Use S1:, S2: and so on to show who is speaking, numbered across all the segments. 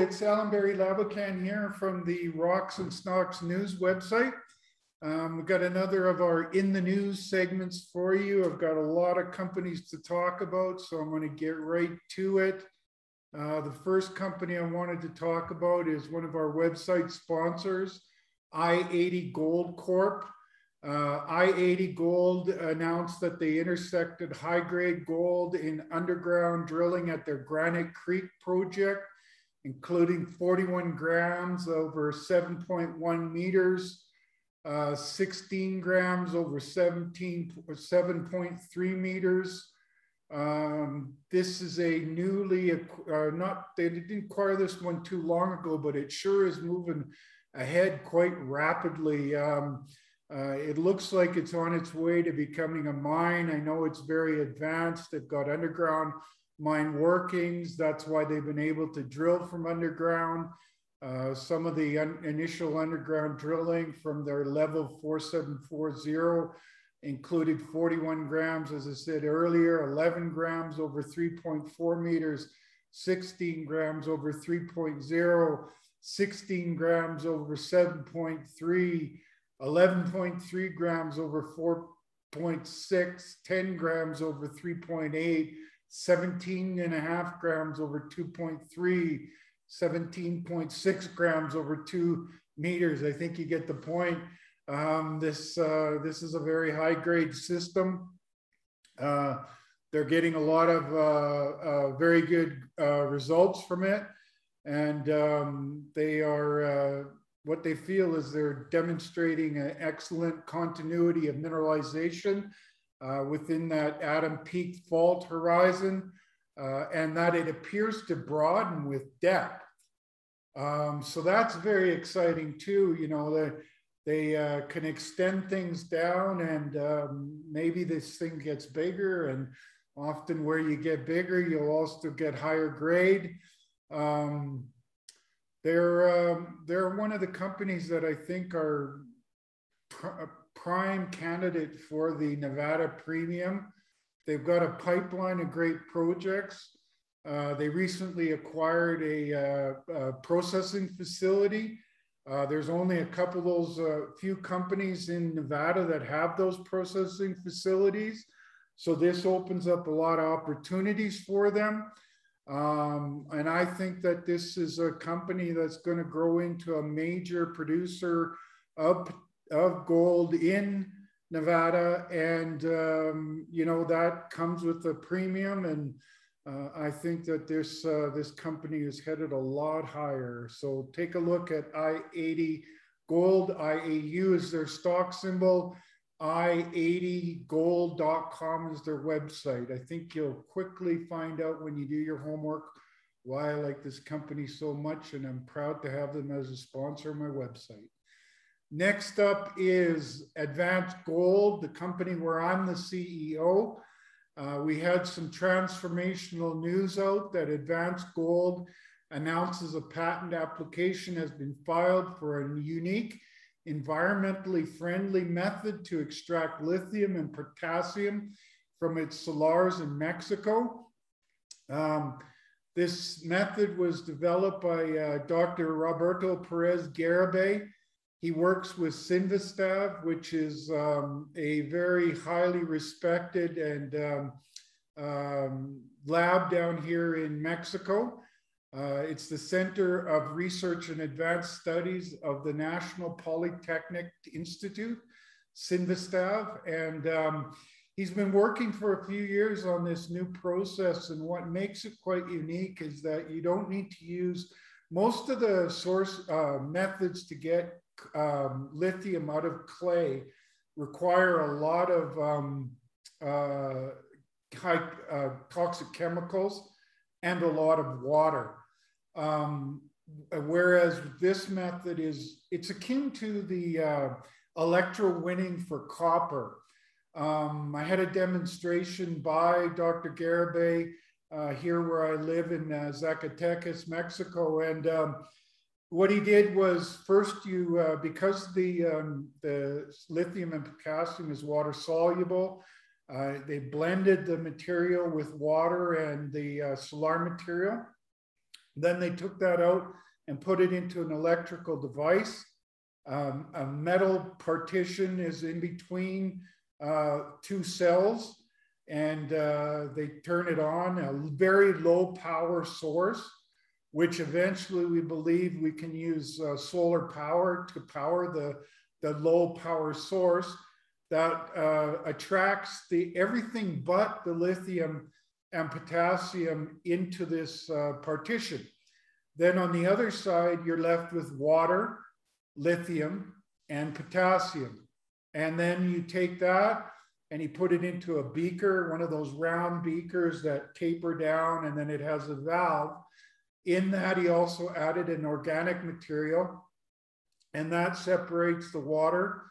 S1: it's Alan Barry Laboucan here from the Rocks and Stocks News website. Um, we've got another of our in the news segments for you. I've got a lot of companies to talk about, so I'm going to get right to it. Uh, the first company I wanted to talk about is one of our website sponsors, i80 Gold Corp. Uh, i80 Gold announced that they intersected high grade gold in underground drilling at their Granite Creek project, including 41 grams over 7.1 meters uh, 16 grams over 17, 7.3 meters. Um, this is a newly, uh, not, they didn't acquire this one too long ago, but it sure is moving ahead quite rapidly. Um, uh, it looks like it's on its way to becoming a mine. I know it's very advanced. They've got underground mine workings. That's why they've been able to drill from underground. Uh, some of the un initial underground drilling from their level 4740 included 41 grams, as I said earlier, 11 grams over 3.4 meters, 16 grams over 3.0, 16 grams over 7.3, 11.3 grams over 4.6, 10 grams over 3.8, 17 and a half grams over 2.3, 17.6 grams over two meters. I think you get the point. Um, this, uh, this is a very high grade system. Uh, they're getting a lot of uh, uh very good uh, results from it. And um, they are, uh, what they feel is they're demonstrating an excellent continuity of mineralization within that Adam Peak fault horizon uh, and that it appears to broaden with depth. Um, so that's very exciting too. You know, they, they uh, can extend things down and um, maybe this thing gets bigger and often where you get bigger, you'll also get higher grade. Um, they're, um, they're one of the companies that I think are prime candidate for the Nevada Premium. They've got a pipeline of great projects. Uh, they recently acquired a, uh, a processing facility. Uh, there's only a couple of those uh, few companies in Nevada that have those processing facilities. So this opens up a lot of opportunities for them. Um, and I think that this is a company that's going to grow into a major producer of, of gold in Nevada, and um, you know that comes with a premium. And uh, I think that this uh, this company is headed a lot higher. So take a look at I80 Gold. IAU is their stock symbol. i80gold.com is their website. I think you'll quickly find out when you do your homework why I like this company so much, and I'm proud to have them as a sponsor of my website. Next up is Advanced Gold, the company where I'm the CEO. Uh, we had some transformational news out that Advanced Gold announces a patent application has been filed for a unique, environmentally friendly method to extract lithium and potassium from its salars in Mexico. Um, this method was developed by uh, Dr. Roberto Perez Garibay he works with Cinvestav, which is um, a very highly respected and um, um, lab down here in Mexico. Uh, it's the Center of Research and Advanced Studies of the National Polytechnic Institute, Cinvestav. And um, he's been working for a few years on this new process. And what makes it quite unique is that you don't need to use most of the source uh, methods to get um, lithium out of clay require a lot of um, uh, high uh, toxic chemicals and a lot of water. Um, whereas this method is, it's akin to the uh, electrowinning for copper. Um, I had a demonstration by Dr. Garibay uh, here where I live in uh, Zacatecas, Mexico. And um, what he did was first you uh, because the um, the lithium and potassium is water soluble uh, they blended the material with water and the uh, salar material Then they took that out and put it into an electrical device. Um, a metal partition is in between uh, two cells and uh, they turn it on, a very low power source, which eventually we believe we can use uh, solar power to power the, the low power source that uh, attracts the everything but the lithium and potassium into this uh, partition. Then on the other side, you're left with water, lithium, and potassium. And then you take that and you put it into a beaker, one of those round beakers that taper down, and then it has a valve. In that, he also added an organic material, and that separates the water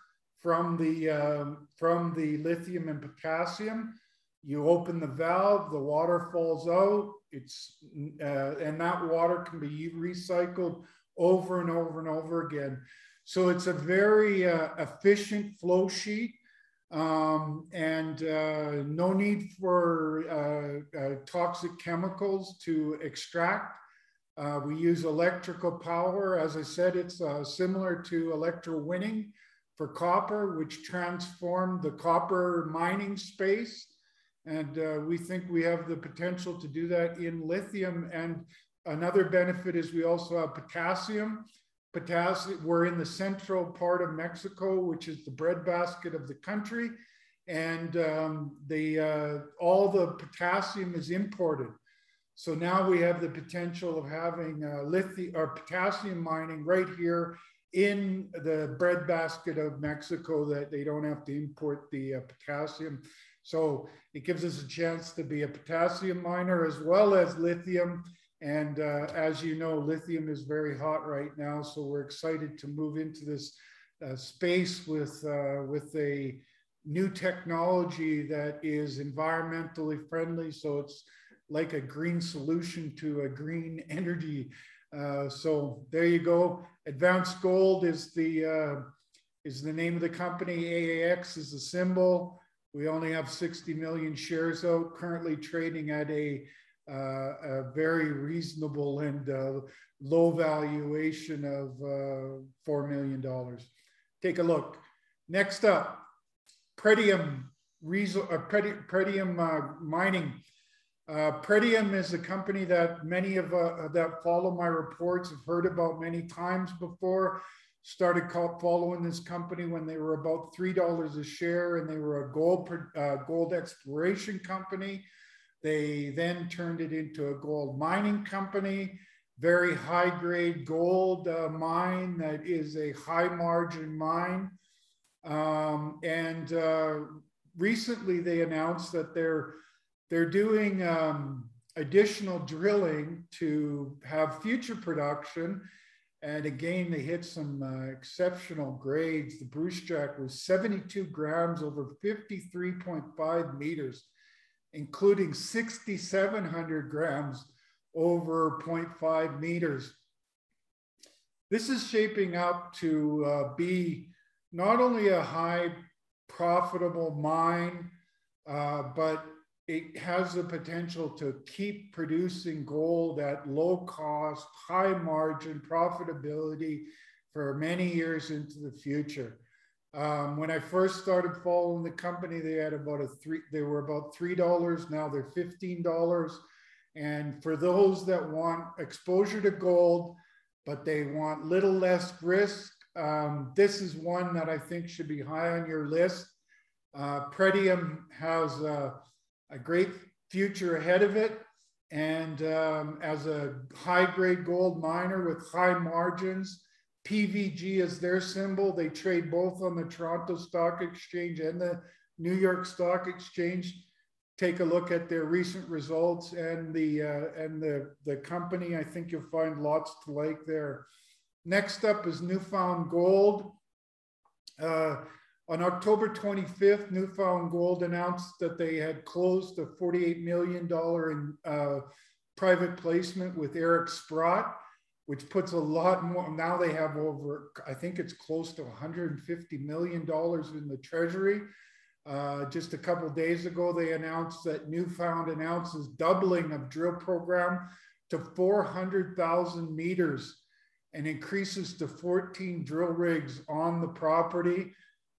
S1: from the, um, from the lithium and potassium. You open the valve, the water falls out. It's uh, and that water can be recycled over and over and over again. So it's a very uh, efficient flow sheet um, and uh, no need for uh, uh, toxic chemicals to extract. Uh, we use electrical power. As I said, it's similar to electrowinning for copper, which transformed the copper mining space. And uh, we think we have the potential to do that in lithium. And another benefit is we also have potassium. Potassium, we're in the central part of Mexico, which is the breadbasket of the country. And um, the, uh, all the potassium is imported. So now we have the potential of having uh, lithium or potassium mining right here in the breadbasket of Mexico that they don't have to import the uh, potassium. So it gives us a chance to be a potassium miner as well as lithium. And uh, as you know, lithium is very hot right now. So we're excited to move into this uh, space with, uh, with a new technology that is environmentally friendly. So it's like a green solution to a green energy uh, so there you go. Advanced Gold is the uh, is the name of the company. AAX is the symbol. We only have 60 million shares out, currently trading at a, uh, a very reasonable and uh, low valuation of uh, $4 million. Take a look. Next up, Pretium, Pretium Mining. Uh, Pretium is a company that many of uh, that follow my reports have heard about many times before. Started following this company when they were about three dollars a share, and they were a gold uh, gold exploration company. They then turned it into a gold mining company, very high grade gold uh, mine that is a high margin mine. Um, and uh, recently, they announced that they're they're doing um, additional drilling to have future production. And again, they hit some uh, exceptional grades. The Brucejack was 72 grams over 53.5 meters, including 6,700 grams over 0.5 meters. This is shaping up to uh, be not only a high profitable mine, uh, but it has the potential to keep producing gold at low cost, high margin profitability for many years into the future. Um, when I first started following the company, they had about a three, they were about $3. Now they're $15. And for those that want exposure to gold, but they want little less risk, um, this is one that I think should be high on your list. Uh, Pretium has uh, a great future ahead of it. And um, as a high grade gold miner with high margins, PVG is their symbol. They trade both on the Toronto Stock Exchange and the New York Stock Exchange. Take a look at their recent results and the uh, and the the company. I think you'll find lots to like there. Next up is New Found Gold. Uh, on October 25th, New Found Gold announced that they had closed a $48 million in uh, private placement with Eric Sprott, which puts a lot more. Now they have over, I think it's close to $150 million in the treasury. Uh, just a couple days ago, they announced that Newfound announces doubling of drill program to 400,000 meters and increases to 14 drill rigs on the property.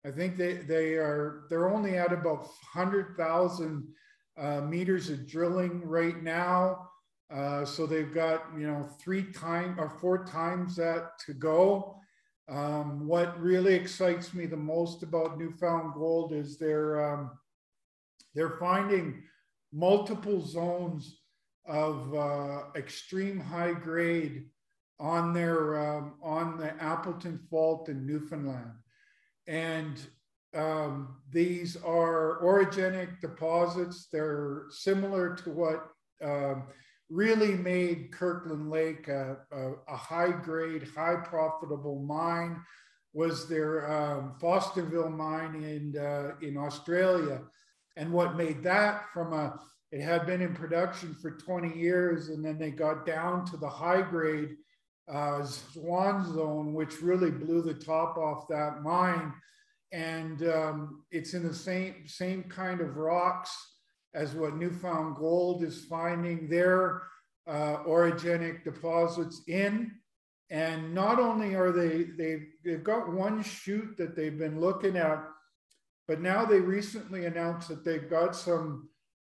S1: I think they, they are, they're only at about 100,000 uh, meters of drilling right now. Uh, so they've got, you know, three times or four times that to go. Um, what really excites me the most about New Found Gold is they're, um, they're finding multiple zones of uh, extreme high grade on their um, on the Appleton Fault in Newfoundland, and um, these are orogenic deposits. They're similar to what um, really made Kirkland Lake a, a, a, high grade, high profitable mine. Was their um, Fosterville mine in uh, in Australia, and what made that from a it had been in production for 20 years, and then they got down to the high grade uh, Swan Zone, which really blew the top off that mine. And um, it's in the same, same kind of rocks as what New Found Gold is finding their uh, orogenic deposits in. And not only are they, they've, they've got one chute that they've been looking at, but now they recently announced that they've got some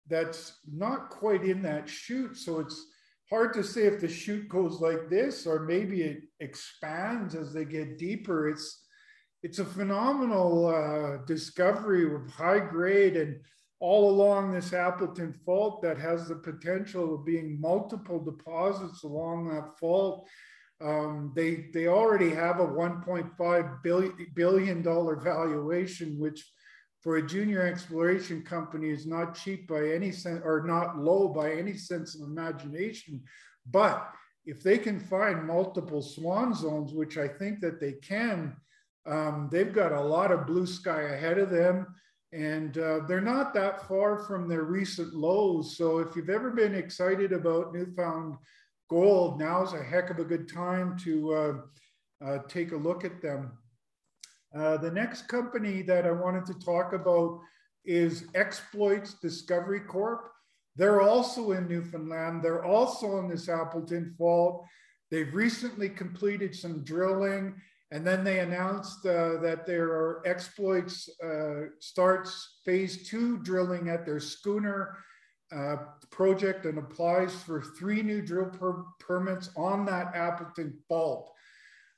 S1: that's not quite in that chute. So it's hard to say if the shoot goes like this or maybe it expands as they get deeper. It's it's a phenomenal uh, discovery with high grade and all along this Appleton fault that has the potential of being multiple deposits along that fault. Um, they they already have a 1.5 billion billion dollar valuation, which for a junior exploration company is not cheap by any sense or not low by any sense of imagination. But if they can find multiple swan zones, which I think that they can, um, they've got a lot of blue sky ahead of them. And uh, they're not that far from their recent lows. So if you've ever been excited about New Found Gold, now's a heck of a good time to uh, uh, take a look at them. Uh, the next company that I wanted to talk about is Exploits Discovery Corp. They're also in Newfoundland. They're also on this Appleton Fault. They've recently completed some drilling, and then they announced uh, that their exploits uh, starts phase two drilling at their schooner uh, project and applies for three new drill per permits on that Appleton Fault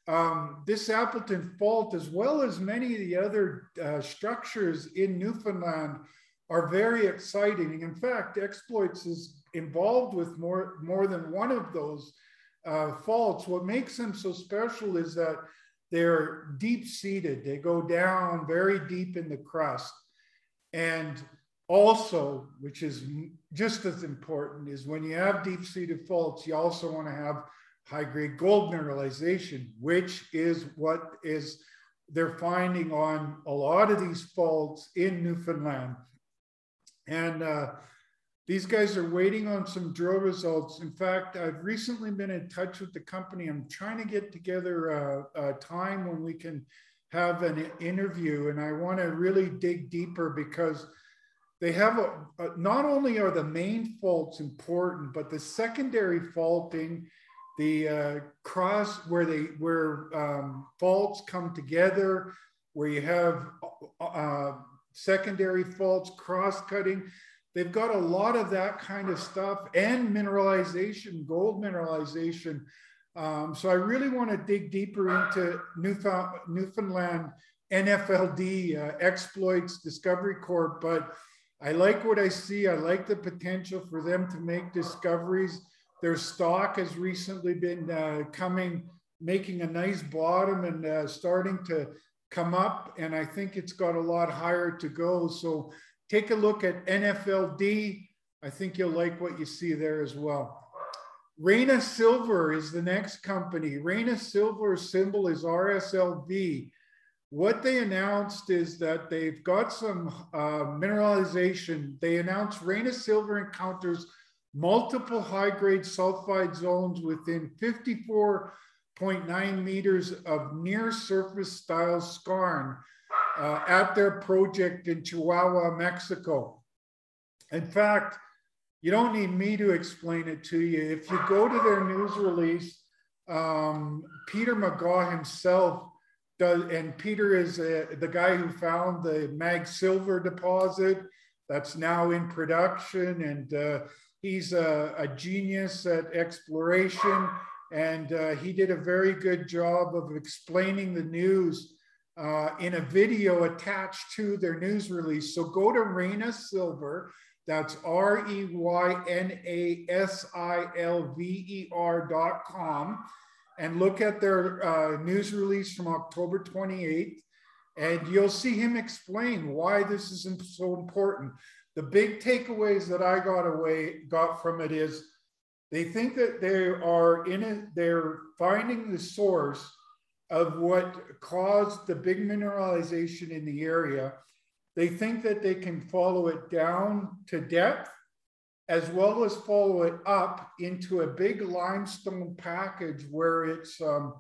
S1: um, this Appleton Fault, as well as many of the other uh, structures in Newfoundland, are very exciting. In fact, Exploits is involved with more, more than one of those uh, faults. What makes them so special is that they're deep seated, they go down very deep in the crust. And also, which is just as important, is when you have deep seated faults, you also want to have high grade gold mineralization, which is what is they're finding on a lot of these faults in Newfoundland. And uh, these guys are waiting on some drill results. In fact, I've recently been in touch with the company. I'm trying to get together a, a time when we can have an interview, and I want to really dig deeper because they have a, a, not only are the main faults important, but the secondary faulting the uh, cross where they where um, faults come together, where you have uh, secondary faults, cross cutting. They've got a lot of that kind of stuff and mineralization, gold mineralization. Um, so I really want to dig deeper into Newfound, Newfoundland NFLD uh, exploits Discovery Corp, but I like what I see. I like the potential for them to make discoveries their stock has recently been uh, coming, making a nice bottom and uh, starting to come up. And I think it's got a lot higher to go. So take a look at NFLD. I think you'll like what you see there as well. Reyna Silver is the next company. Reyna Silver symbol is RSLV. What they announced is that they've got some uh, mineralization. They announced Reyna Silver encounters multiple high-grade sulfide zones within 54.9 meters of near-surface style skarn uh, at their project in Chihuahua, Mexico. In fact, you don't need me to explain it to you. If you go to their news release, um, Peter Megaw himself does, and Peter is uh, the guy who found the Mag Silver deposit that's now in production, and uh, he's a, a, genius at exploration. And uh, he did a very good job of explaining the news uh, in a video attached to their news release. So go to Reyna Silver that's R E Y N A S I L V E R dot com. And look at their uh, news release from October 28th. And you'll see him explain why this is so important. The big takeaways that I got away got from it is they think that they are in it, they're finding the source of what caused the big mineralization in the area they think that they can follow it down to depth as well as follow it up into a big limestone package where it's um,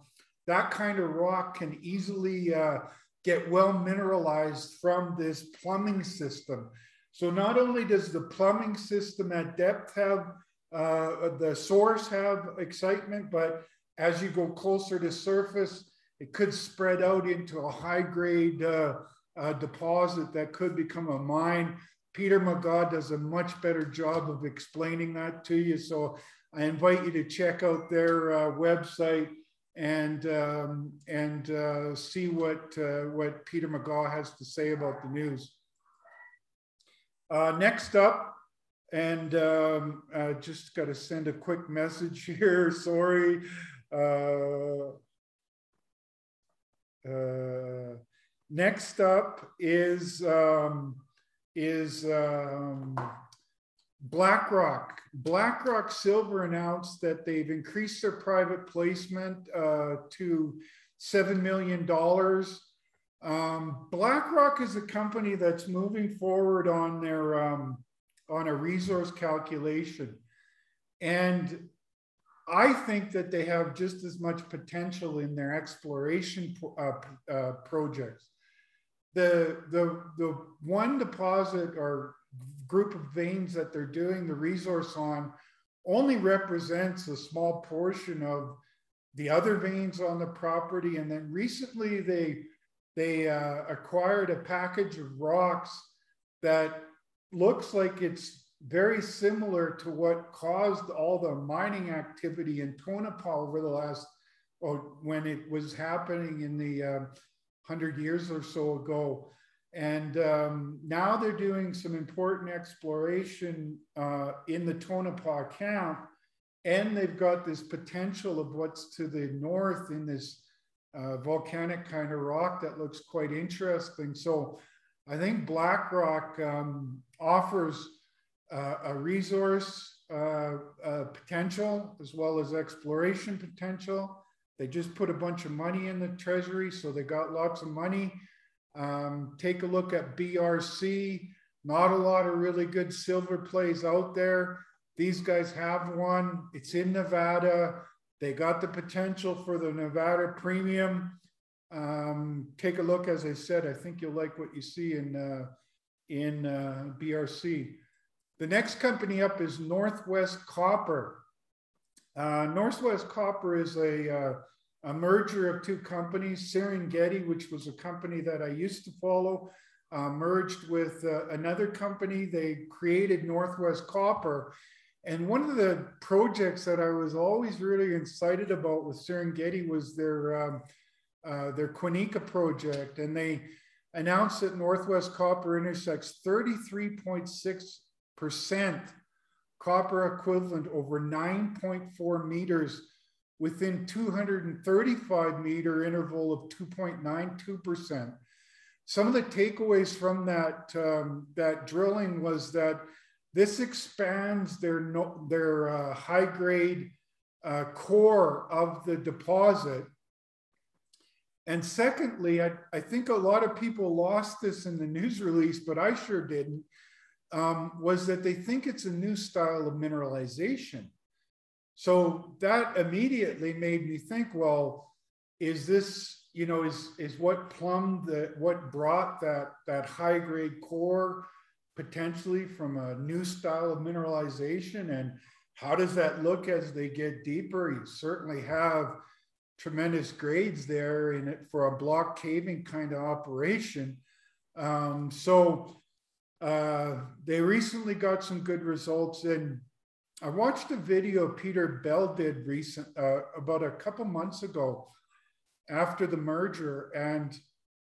S1: that kind of rock can easily uh, get well mineralized from this plumbing system. So not only does the plumbing system at depth have uh, the source have excitement, but as you go closer to surface, it could spread out into a high grade uh, uh, deposit that could become a mine. Peter Megaw does a much better job of explaining that to you. So I invite you to check out their uh, website and um, and uh, see what uh, what Peter Megaw has to say about the news. Uh, next up, and um, I just got to send a quick message here. Sorry. Uh, uh, Next up is um, is um, BlackRock. BlackRock Silver announced that they've increased their private placement uh, to seven million dollars. Um, BlackRock is a company that's moving forward on their um, on a resource calculation, and I think that they have just as much potential in their exploration uh, uh, projects. The the the one deposit or group of veins that they're doing the resource on only represents a small portion of the other veins on the property. And then recently they they uh, acquired a package of rocks that looks like it's very similar to what caused all the mining activity in Tonopah over the last, or when it was happening in the uh, 100 years or so ago. And um, now they're doing some important exploration uh, in the Tonopah camp. And they've got this potential of what's to the north in this volcanic kind of rock that looks quite interesting. So I think BlackRock um, offers uh, a resource uh, uh, potential as well as exploration potential. They just put a bunch of money in the treasury, so they got lots of money. Um, take a look at BRC. Not a lot of really good silver plays out there. These guys have one. It's in Nevada. They got the potential for the Nevada premium. Um, take a look, as I said, I think you'll like what you see in, uh, in uh, BRC. The next company up is Northwest Copper. Uh, Northwest Copper is a uh, a merger of two companies, Serengeti, which was a company that I used to follow, uh, merged with uh, another company. They created Northwest Copper. And one of the projects that I was always really excited about with Serengeti was their, um, uh, their Kwanika project. And they announced that Northwest Copper intersects 33.6% copper equivalent over 9.4 meters within 235 meter interval of 2.92%. Some of the takeaways from that, um, that drilling was that this expands their, no, their uh, high grade uh, core of the deposit. And secondly, I, I, think a lot of people lost this in the news release, but I sure didn't, um, was that they think it's a new style of mineralization. So that immediately made me think, well, is this, you know, is is what plumbed the what brought that that high grade core potentially from a new style of mineralization and how does that look as they get deeper? You certainly have tremendous grades there in it for a block caving kind of operation. Um, so uh, they recently got some good results and I watched a video Peter Bell did recent uh, about a couple months ago after the merger and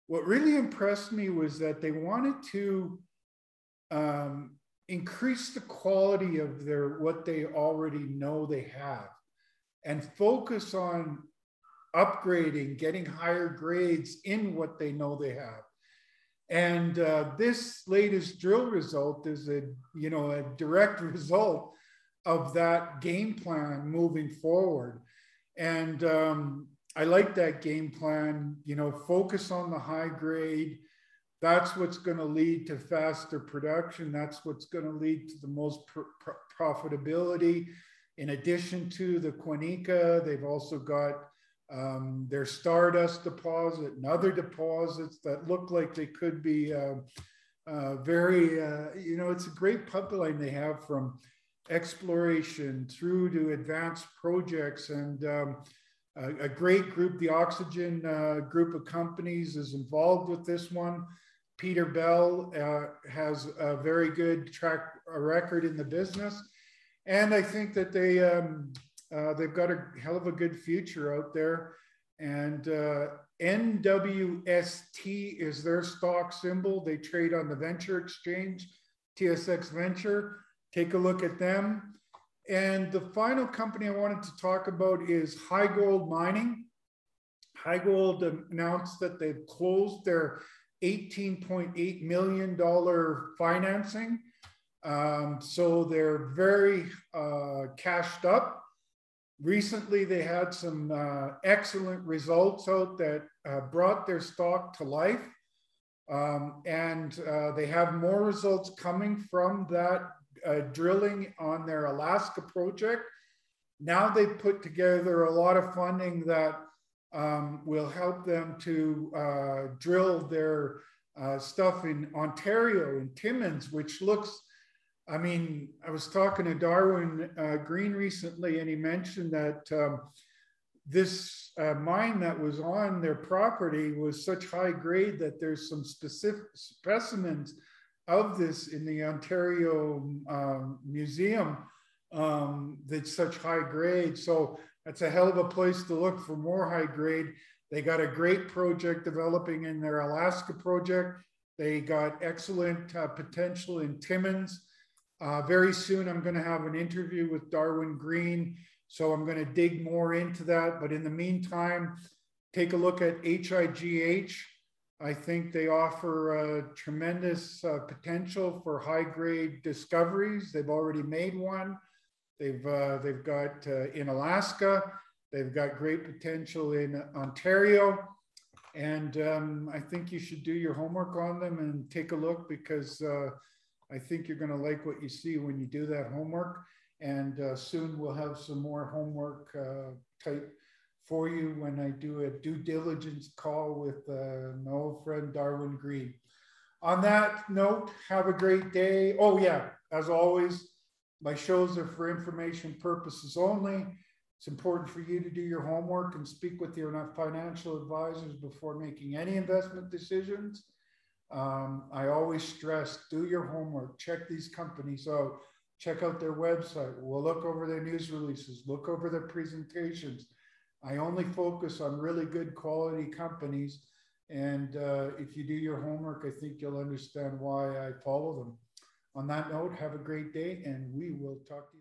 S1: what really impressed me was that they wanted to um, increase the quality of their what they already know they have and focus on upgrading getting higher grades in what they know they have. And uh, this latest drill result is a you know a direct result of that game plan moving forward. And um, i like that game plan you know focus on the high grade that's what's going to lead to faster production. That's what's going to lead to the most pr pr profitability. In addition to the Kwanika, they've also got um, their Stardust deposit and other deposits that look like they could be uh, uh, very, uh, you know, it's a great pipeline they have from exploration through to advanced projects and um, a, a, great group, the Oxygen uh, group of companies is involved with this one. Peter Bell uh, has a very good track record in the business, and I think that they um, uh, they've got a hell of a good future out there. And uh, NWST is their stock symbol. They trade on the Venture Exchange, TSX Venture. Take a look at them. And the final company I wanted to talk about is HighGold Mining. High Gold announced that they've closed their $18.8 million financing. Um, so they're very uh, cashed up. Recently, they had some uh, excellent results out that uh, brought their stock to life. Um, and uh, they have more results coming from that uh, drilling on their Alaska project. Now they've put together a lot of funding that um, will help them to uh, drill their uh, stuff in Ontario, in Timmins, which looks, I mean, I was talking to Darwin uh, Green recently, and he mentioned that um, this uh, mine that was on their property was such high grade that there's some specific specimens of this in the Ontario um, Museum um, that's such high grade. So that's a hell of a place to look for more high grade. They got a great project developing in their Alaska project. They got excellent uh, potential in Timmins. Uh, very soon, I'm going to have an interview with Darwin Green. So I'm going to dig more into that. But in the meantime, take a look at HIGH. I think they offer tremendous uh, potential for high grade discoveries. They've already made one. They've, uh, they've got uh, in Alaska, they've got great potential in Ontario. And um, I think you should do your homework on them and take a look because uh, I think you're going to like what you see when you do that homework. And uh, soon we'll have some more homework uh, type for you when I do a due diligence call with uh, my old friend Darwin Green. On that note, have a great day. Oh, yeah, as always, my shows are for information purposes only. It's important for you to do your homework and speak with your financial advisors before making any investment decisions. Um, I always stress do your homework, check these companies out, check out their website. We'll look over their news releases, look over their presentations. I only focus on really good quality companies. And uh, if you do your homework, I think you'll understand why I follow them. On that note, have a great day and we will talk to you.